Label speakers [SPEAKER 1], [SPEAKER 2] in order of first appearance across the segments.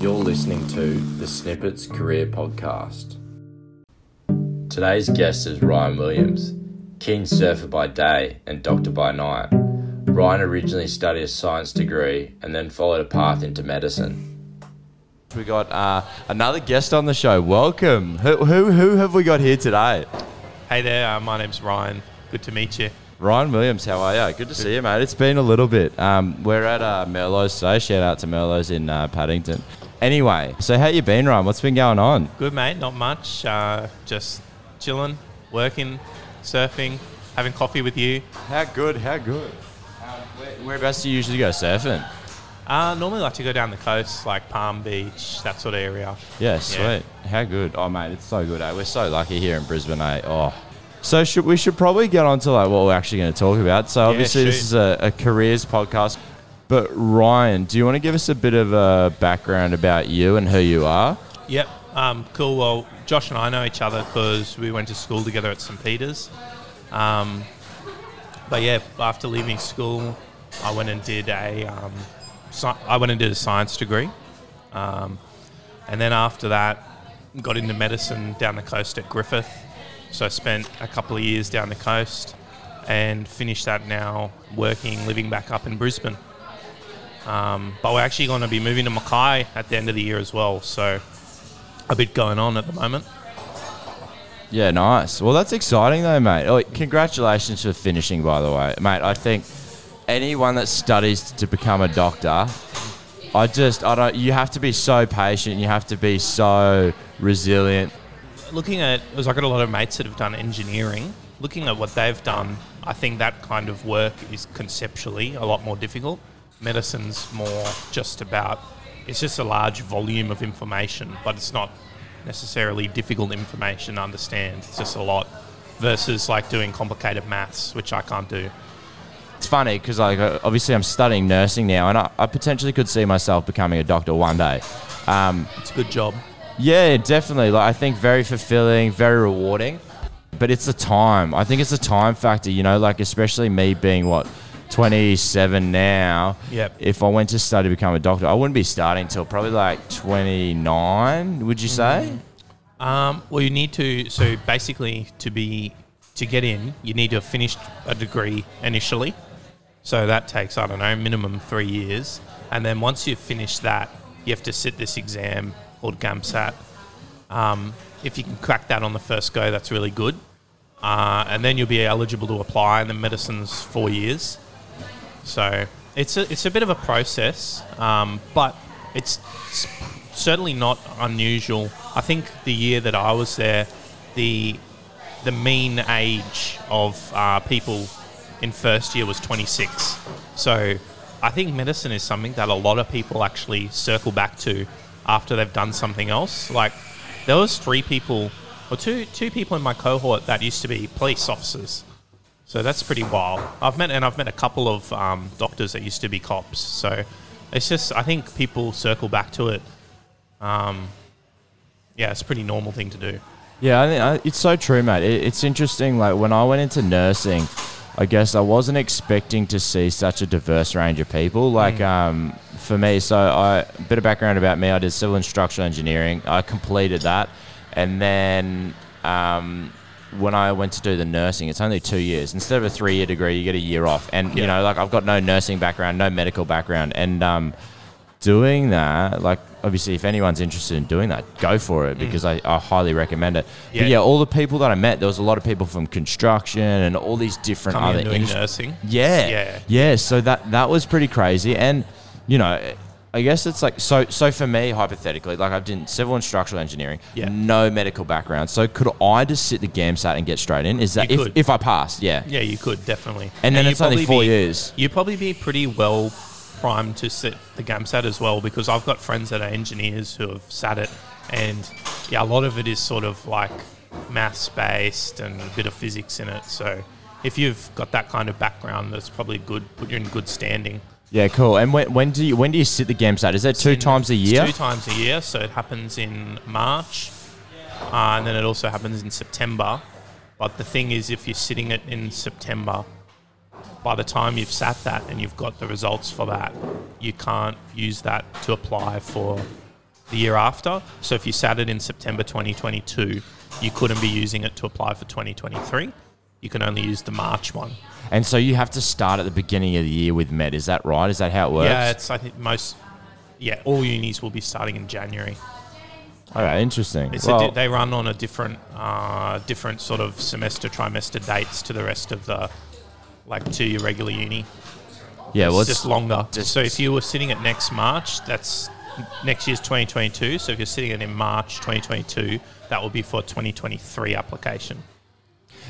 [SPEAKER 1] You're listening to the Snippets Career Podcast. Today's guest is Ryan Williams, keen surfer by day and doctor by night. Ryan originally studied a science degree and then followed a path into medicine. We got uh, another guest on the show. Welcome. Who, who, who have we got here today?
[SPEAKER 2] Hey there, uh, my name's Ryan. Good to meet you.
[SPEAKER 1] Ryan Williams, how are you? Good to see you, mate. It's been a little bit. Um, we're at uh, Merlo's today. Shout out to Merlo's in uh, Paddington. Anyway, so how you been, Ryan? What's been going on?
[SPEAKER 2] Good, mate. Not much. Uh, just chilling, working, surfing, having coffee with you.
[SPEAKER 1] How good? How good? Um, where, whereabouts do you usually go surfing?
[SPEAKER 2] Uh, normally like to go down the coast, like Palm Beach, that sort of area.
[SPEAKER 1] Yeah, sweet. How good? Oh, mate, it's so good. Eh? We're so lucky here in Brisbane. Eh? Oh. So should, we should probably get on to like what we're actually going to talk about. So obviously this is a, a careers podcast. But Ryan, do you want to give us a bit of a background about you and who you are?
[SPEAKER 2] Yep. Um, cool. Well, Josh and I know each other because we went to school together at St. Peter's. Um, but yeah, after leaving school, I went and did a um, sci- I went and did a science degree, um, and then after that, got into medicine down the coast at Griffith. So I spent a couple of years down the coast, and finished that now working, living back up in Brisbane. Um, but we're actually going to be moving to Mackay at the end of the year as well. So a bit going on at the moment.
[SPEAKER 1] Yeah, nice. Well, that's exciting though, mate. Oh, congratulations for finishing, by the way, mate. I think anyone that studies to become a doctor, I just, I don't. You have to be so patient. You have to be so resilient.
[SPEAKER 2] Looking at, because I got a lot of mates that have done engineering. Looking at what they've done, I think that kind of work is conceptually a lot more difficult. Medicine's more just about, it's just a large volume of information, but it's not necessarily difficult information to understand. It's just a lot versus like doing complicated maths, which I can't do.
[SPEAKER 1] It's funny because, like, uh, obviously, I'm studying nursing now, and I, I potentially could see myself becoming a doctor one day. Um,
[SPEAKER 2] It's a good job.
[SPEAKER 1] Yeah, definitely. Like I think very fulfilling, very rewarding. But it's the time. I think it's the time factor, you know, like especially me being what 27 now.
[SPEAKER 2] Yep.
[SPEAKER 1] If I went to study to become a doctor, I wouldn't be starting till probably like 29, would you say?
[SPEAKER 2] Um, well, you need to. So basically, to be to get in, you need to have finished a degree initially. So that takes I don't know minimum three years, and then once you've finished that, you have to sit this exam called GAMSAT. Um, if you can crack that on the first go, that's really good, uh, and then you'll be eligible to apply. And then medicine's four years, so it's a it's a bit of a process, um, but it's certainly not unusual. I think the year that I was there, the the mean age of uh, people in first year was 26. So I think medicine is something that a lot of people actually circle back to after they've done something else. Like there was three people or two two people in my cohort that used to be police officers. So that's pretty wild. I've met and I've met a couple of um, doctors that used to be cops. So it's just I think people circle back to it. Um, yeah, it's a pretty normal thing to do.
[SPEAKER 1] Yeah, I think I, it's so true, mate. It, it's interesting. Like when I went into nursing, I guess I wasn't expecting to see such a diverse range of people. Like um, for me, so I a bit of background about me. I did civil and structural engineering. I completed that, and then um, when I went to do the nursing, it's only two years. Instead of a three-year degree, you get a year off. And you know, like I've got no nursing background, no medical background, and um, doing that, like obviously, if anyone's interested in doing that, go for it because I, I highly recommend it.
[SPEAKER 2] Yeah.
[SPEAKER 1] But yeah, all the people that I met, there was a lot of people from construction and all these different
[SPEAKER 2] Coming
[SPEAKER 1] other
[SPEAKER 2] and doing nursing.
[SPEAKER 1] Yeah,
[SPEAKER 2] Yeah.
[SPEAKER 1] yeah. So that that was pretty crazy, and you know, I guess it's like so. So for me, hypothetically, like I've done civil and structural engineering,
[SPEAKER 2] Yeah.
[SPEAKER 1] no medical background. So could I just sit the GAMSAT and get straight in? Is that
[SPEAKER 2] You
[SPEAKER 1] if,
[SPEAKER 2] could.
[SPEAKER 1] if I passed? Yeah.
[SPEAKER 2] Yeah, you could definitely.
[SPEAKER 1] And then
[SPEAKER 2] you'd
[SPEAKER 1] it's only four
[SPEAKER 2] be-
[SPEAKER 1] years.
[SPEAKER 2] You'd probably be pretty well primed to sit the GAMSAT as well because I've got friends that are engineers who have sat it, and yeah, a lot of it is sort of like maths based and a bit of physics in it. So if you've got that kind of background, that's probably good. Put you in good standing.
[SPEAKER 1] Yeah, cool. And when, when do you when do you sit the GAMSAT? Is that two
[SPEAKER 2] in-
[SPEAKER 1] times a
[SPEAKER 2] it's
[SPEAKER 1] year?
[SPEAKER 2] Two times a year. So it happens in March, uh, and then it also happens in September. But the thing is, if you're sitting it in September, by the time you've sat that and you've got the results for that, you can't use that to apply for the year after. So if you sat it in September 2022, you couldn't be using it to apply for 2023. You can only use the March one.
[SPEAKER 1] And so you have to start at the beginning of the year with med. Is that right? Is that how it works?
[SPEAKER 2] Yeah, it's I think most. Yeah, all unis will be starting in January.
[SPEAKER 1] Okay, interesting.
[SPEAKER 2] It's
[SPEAKER 1] Well,
[SPEAKER 2] a di- they run on a different, uh, different sort of semester trimester dates to the rest of the, like to your regular uni.
[SPEAKER 1] yeah, well,
[SPEAKER 2] it's
[SPEAKER 1] it's
[SPEAKER 2] just longer.
[SPEAKER 1] just-
[SPEAKER 2] so if you were sitting at next March, that's next year's 2022. So if you're sitting at in March 2022, that will be for 2023 application.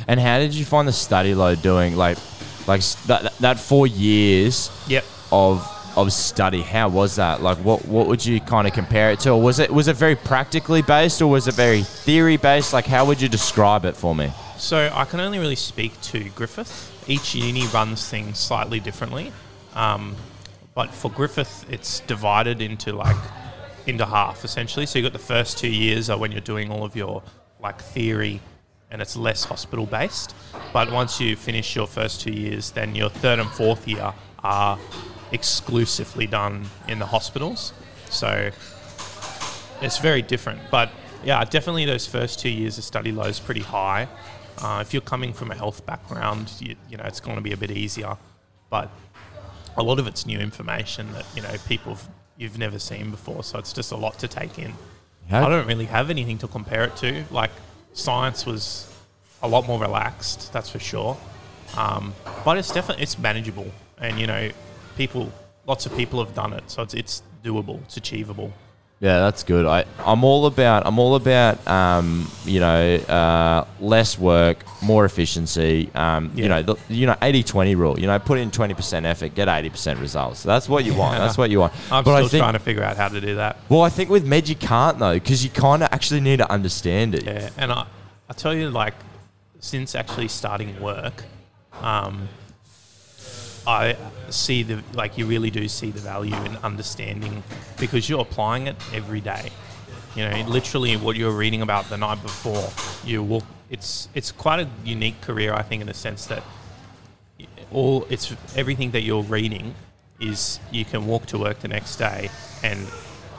[SPEAKER 1] And how did you find the study load doing? Like, like that, that four years
[SPEAKER 2] Yep.
[SPEAKER 1] of of study. How was that? Like, what what would you kind of compare it to? Or was it was it very practically based, or was it very theory based? Like, how would you describe it for me?
[SPEAKER 2] So I can only really speak to Griffith. Each uni runs things slightly differently, um, but for Griffith, it's divided into like into half essentially. So you got the first two years are when you're doing all of your like theory, and it's less hospital based. But once you finish your first two years, then your third and fourth year are exclusively done in the hospitals. So it's very different. But yeah, definitely those first two years of study low is pretty high. Uh, if you're coming from a health background, you, you know it's going to be a bit easier. But a lot of it's new information that you know people you've never seen before, so it's just a lot to take in.
[SPEAKER 1] How-
[SPEAKER 2] I don't really have anything to compare it to. Like science was a lot more relaxed, that's for sure. Um, but it's definitely it's manageable, and you know, people, lots of people have done it, so it's it's doable, it's achievable.
[SPEAKER 1] Yeah, that's good. I, I'm all about I'm all about um, you know uh, less work, more efficiency. Um, You know the you know 80-20 rule. You know, put in twenty percent effort, get eighty percent results. that's what you want. That's what you want.
[SPEAKER 2] I'm
[SPEAKER 1] but
[SPEAKER 2] still
[SPEAKER 1] I think,
[SPEAKER 2] trying to figure out how to do that.
[SPEAKER 1] Well, I think with med you can't though, because you kind of actually need to understand it.
[SPEAKER 2] Yeah, and I, I tell you, like, since actually starting work, um, I see the like you really do see the value in understanding because you're applying it every day. You know, literally what you were reading about the night before. You will. It's it's quite a unique career, I think, in the sense that all it's everything that you're reading is you can walk to work the next day and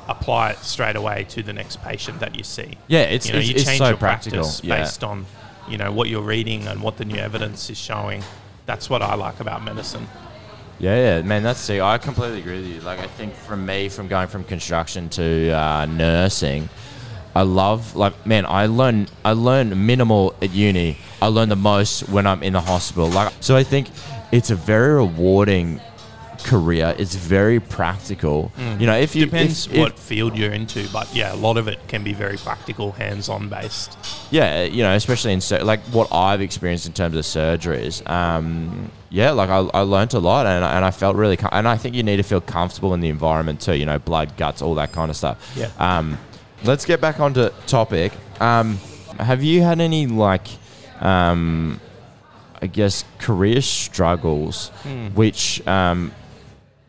[SPEAKER 2] apply it straight away to the next patient that you see.
[SPEAKER 1] Yeah, it's-
[SPEAKER 2] you know,
[SPEAKER 1] it's-
[SPEAKER 2] you
[SPEAKER 1] it's
[SPEAKER 2] change
[SPEAKER 1] so
[SPEAKER 2] your
[SPEAKER 1] practical,
[SPEAKER 2] practice
[SPEAKER 1] yeah.
[SPEAKER 2] based on you know what you're reading and what the new evidence is showing. That's what I like about medicine.
[SPEAKER 1] Yeah, yeah, man, that's see, I completely agree with you. Like, I think from me, from going from construction to uh, nursing, I love like, man, I learn I learn minimal at uni. I learn the most when I'm in the hospital. Like, so I think it's a very rewarding career. It's very practical. You know, if you
[SPEAKER 2] Depends
[SPEAKER 1] if- if-
[SPEAKER 2] what field you're into, but yeah, a lot of it can be very practical, hands-on based.
[SPEAKER 1] yeah, you know, especially in sur- like what I've experienced in terms of surgeries. Um, yeah, like I, I learned a lot, and, I- and I felt really, com- and I think you need to feel comfortable in the environment too. You know, blood, guts, all that kind of stuff.
[SPEAKER 2] Yeah.
[SPEAKER 1] Um, let's get back onto topic. Um, have you had any like, um, I guess, career struggles, which um,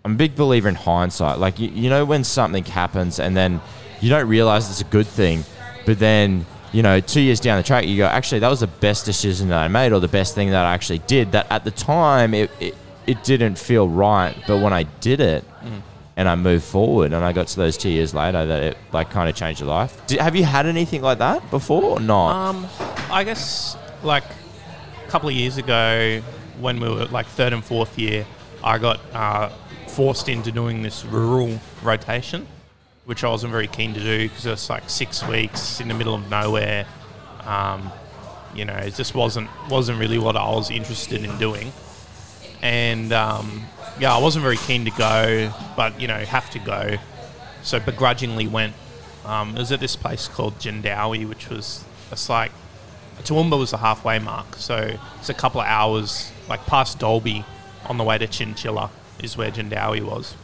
[SPEAKER 1] I'm a big believer in hindsight. Like you, you know when something happens and then you don't realize it's a good thing, but then you know two years down the track you go, actually that was the best decision that I made or the best thing that I actually did. That at the time it it, it didn't feel right, but when I did it. And I moved forward, and I got to those two years later that it like kind of changed your life. Did, have you had anything like that before or not?
[SPEAKER 2] Um, I guess like a couple of years ago, when we were like third and fourth year, I got uh, forced into doing this rural rotation, which I wasn't very keen to do because it was like six weeks in the middle of nowhere. Um, you know, it just wasn't wasn't really what I was interested in doing, and um, yeah, I wasn't very keen to go, but you know, have to go, so begrudgingly went. Um, it was at this place called Jandowae, which was it's like Toowoomba was the halfway mark, so it's a couple of hours, like past Dalby, on the way to Chinchilla is where Jandowae was,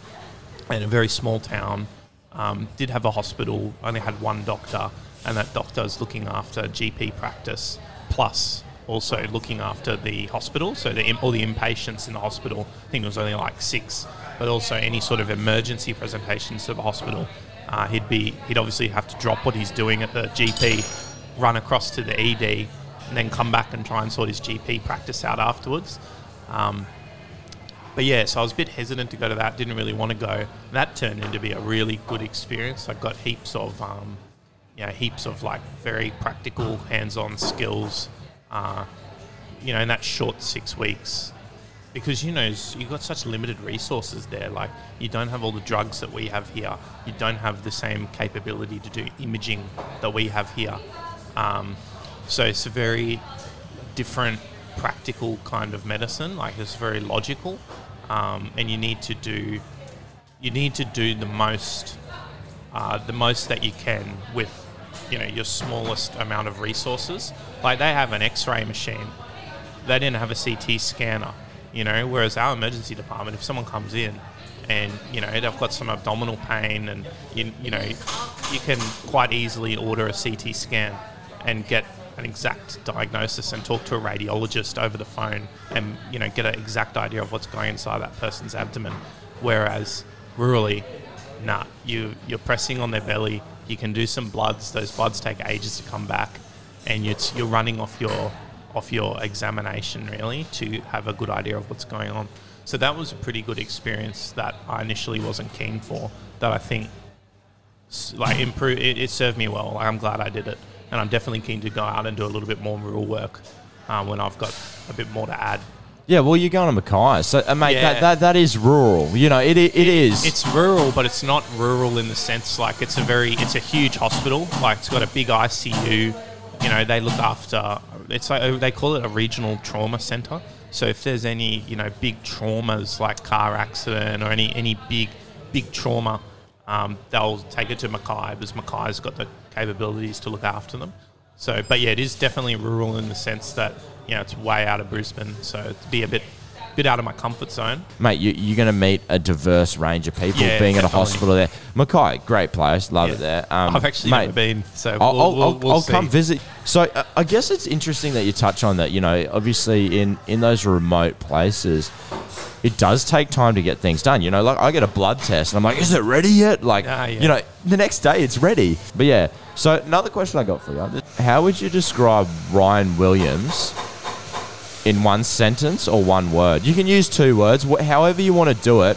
[SPEAKER 2] and a very small town. Um, did have a hospital, only had one doctor, and that doctor is looking after GP practice, plus also looking after the hospital, so the, all the inpatients in the hospital. I think it was only like six, but also any sort of emergency presentations to the hospital. Uh, he'd be he'd obviously have to drop what he's doing at the GP, run across to the ED, and then come back and try and sort his GP practice out afterwards. Um, but yeah, so I was a bit hesitant to go to that. Didn't really want to go. That turned into be a really good experience. I got heaps of, um, you know, heaps of like very practical, hands-on skills. Uh, you know, in that short six weeks, because you know you've got such limited resources there. Like you don't have all the drugs that we have here. You don't have the same capability to do imaging that we have here. Um, so it's a very different practical kind of medicine. Like it's very logical, um, and you need to do you need to do the most uh, the most that you can with you know your smallest amount of resources. Like they have an X-ray machine, they didn't have a CT scanner, you know. Whereas our emergency department, if someone comes in and you know they've got some abdominal pain, and you, you know you can quite easily order a CT scan and get an exact diagnosis and talk to a radiologist over the phone and you know get an exact idea of what's going inside that person's abdomen. Whereas rurally, nah, you you're pressing on their belly. You can do some bloods. Those bloods take ages to come back, and you're, you're running off your off your examination really to have a good idea of what's going on. So that was a pretty good experience that I initially wasn't keen for. That I think like improve. It, it served me well. I'm glad I did it, and I'm definitely keen to go out and do a little bit more rural work um, when I've got a bit more to add.
[SPEAKER 1] Yeah, well, you're going to Mackay, so uh, mate,
[SPEAKER 2] Yeah.
[SPEAKER 1] that, that that is rural. You know, it it, it is.
[SPEAKER 2] It's rural, but it's not rural in the sense like it's a very it's a huge hospital. Like it's got a big ICU. You know, they look after. It's like they call it a regional trauma center. So if there's any you know big traumas like car accident or any any big big trauma, um, they'll take it to Mackay because Mackay's got the capabilities to look after them. So, but yeah, it is definitely rural in the sense that you know it's way out of Brisbane, so it'd be a bit bit out of my comfort zone.
[SPEAKER 1] mate, you, you're going to meet a diverse range of people
[SPEAKER 2] Yeah,
[SPEAKER 1] being at a hospital there. Mackay, great place, love
[SPEAKER 2] Yeah.
[SPEAKER 1] it there. Um,
[SPEAKER 2] I've actually
[SPEAKER 1] mate,
[SPEAKER 2] never been, so
[SPEAKER 1] I'll,
[SPEAKER 2] we'll,
[SPEAKER 1] I'll,
[SPEAKER 2] we'll,
[SPEAKER 1] I'll,
[SPEAKER 2] we'll
[SPEAKER 1] I'll come visit. So uh, I guess it's interesting that you touch on that. You know, obviously in in those remote places, it does take time to get things done. You know, like I get a blood test and I'm like, is it ready yet? Like,
[SPEAKER 2] Ah, yeah.
[SPEAKER 1] you know, the next day it's ready. But yeah. So another question I got for you: How would you describe Ryan Williams? In one sentence or one word, you can use two words. Wh- however you want to do it,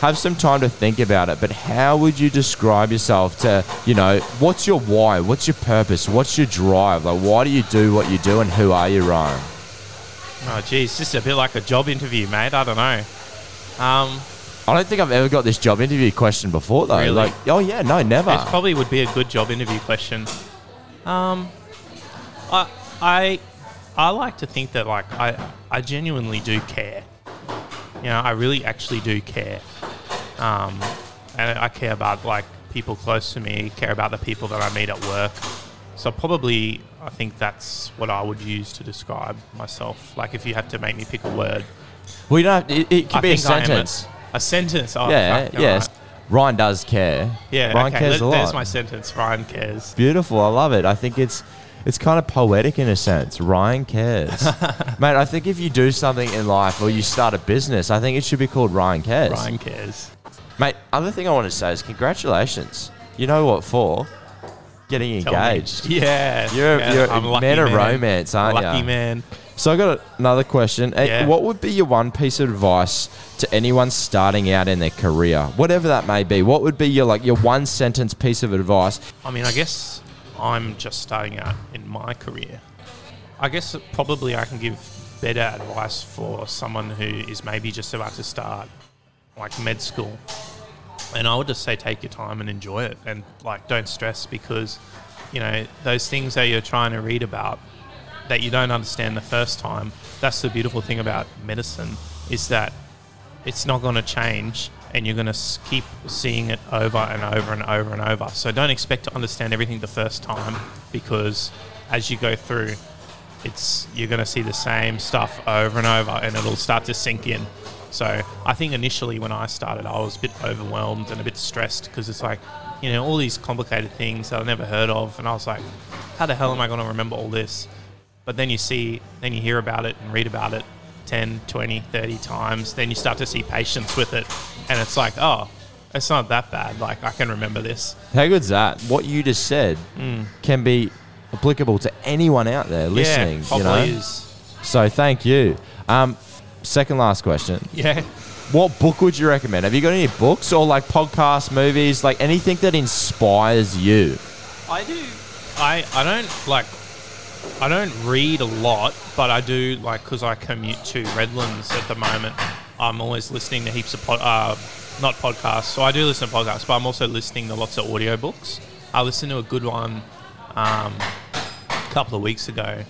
[SPEAKER 1] have some time to think about it. But how would you describe yourself to, you know, what's your why? What's your purpose? What's your drive? Like, why do you do what you do and who are you, Ryan?
[SPEAKER 2] Oh, geez, just a bit like a job interview, mate. I don't know. Um,
[SPEAKER 1] I don't think I've ever got this job interview question before, though.
[SPEAKER 2] Really?
[SPEAKER 1] Like, oh, yeah, no, never.
[SPEAKER 2] it probably would be a good job interview question. Um, I, I, I like to think that like I, I genuinely do care. You know, I really actually do care. Um, and I care about like people close to me, care about the people that I meet at work. So probably, I think that's what I would use to describe myself. Like if you have to make me pick a word,
[SPEAKER 1] we don't have, it, it could
[SPEAKER 2] I
[SPEAKER 1] be a
[SPEAKER 2] think I am
[SPEAKER 1] sentence.
[SPEAKER 2] A, sentence. Oh,
[SPEAKER 1] yeah,
[SPEAKER 2] fuck,
[SPEAKER 1] yes.
[SPEAKER 2] alright.
[SPEAKER 1] Ryan does care.
[SPEAKER 2] Yeah,
[SPEAKER 1] Ryan
[SPEAKER 2] okay.
[SPEAKER 1] cares
[SPEAKER 2] let-
[SPEAKER 1] a
[SPEAKER 2] There's my sentence. Ryan cares.
[SPEAKER 1] Beautiful. I love it. I think it's it's kind of poetic in a sense. Ryan cares. Mate, I think if you do something in life or you start a business, I think it should be called Ryan Cares.
[SPEAKER 2] Ryan cares.
[SPEAKER 1] Mate, other thing I want to say is congratulations. You know what for? Getting engaged.
[SPEAKER 2] Yeah.
[SPEAKER 1] You're, you're
[SPEAKER 2] I'm
[SPEAKER 1] a
[SPEAKER 2] lucky
[SPEAKER 1] man of romance, aren't
[SPEAKER 2] Lucky
[SPEAKER 1] you?
[SPEAKER 2] man.
[SPEAKER 1] So I got another question. Eh,
[SPEAKER 2] Yeah.
[SPEAKER 1] What would be your one piece of advice to anyone starting out in their career, whatever that may be? What would be your like your one sentence piece of advice?
[SPEAKER 2] I mean, I guess I'm just starting out in my career. I guess probably I can give better advice for someone who is maybe just about to start like med school. And I would just say take your time and enjoy it and like don't stress because you know those things that you're trying to read about that you don't understand the first time. That's the beautiful thing about medicine is that it's not going to change and you're going to keep seeing it over and over and over and over. So don't expect to understand everything the first time because as you go through, it's you're going to see the same stuff over and over and it'll start to sink in. So I think initially when I started, I was a bit overwhelmed and a bit stressed because it's like, you know, all these complicated things that I've never heard of. And I was like, how the hell am I going to remember all this? But then you see, then you hear about it and read about it 10, 20, 30 times. Then you start to see patients with it. And it's like, oh, it's not that bad. Like, I can remember this.
[SPEAKER 1] How good's that? What you just said can be applicable to anyone out there listening.
[SPEAKER 2] Mm. yeah,
[SPEAKER 1] you know.
[SPEAKER 2] is.
[SPEAKER 1] So thank you. Um, second last question.
[SPEAKER 2] Yeah.
[SPEAKER 1] what book would you recommend? Have you got any books or like podcasts, movies, like anything that inspires you?
[SPEAKER 2] I do. I I don't like. I don't read a lot, but I do like because I commute to Redlands at the moment. I'm always listening to heaps of pod, uh, not podcasts. So I do listen to podcasts, but I'm also listening to lots of audiobooks. I listened to a good one um, a couple of weeks ago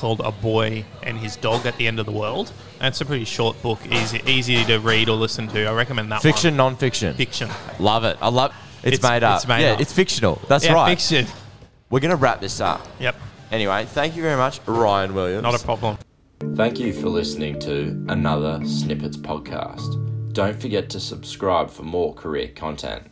[SPEAKER 2] called "A Boy and His Dog at the End of the World." And it's a pretty short book, easy easy to read or listen to. I recommend that
[SPEAKER 1] Fiction,
[SPEAKER 2] one.
[SPEAKER 1] non-fiction.
[SPEAKER 2] Fiction.
[SPEAKER 1] Love it. I love. It's,
[SPEAKER 2] It's-
[SPEAKER 1] made up.
[SPEAKER 2] it's made
[SPEAKER 1] yeah,
[SPEAKER 2] up.
[SPEAKER 1] it's fictional. That's
[SPEAKER 2] yeah,
[SPEAKER 1] right.
[SPEAKER 2] fiction.
[SPEAKER 1] We're gonna wrap this up.
[SPEAKER 2] Yep,
[SPEAKER 1] Anyway, thank you very much, Ryan Williams.
[SPEAKER 2] not a problem.
[SPEAKER 1] Thank you for listening to another Snippets podcast. Don't forget to subscribe for more career content.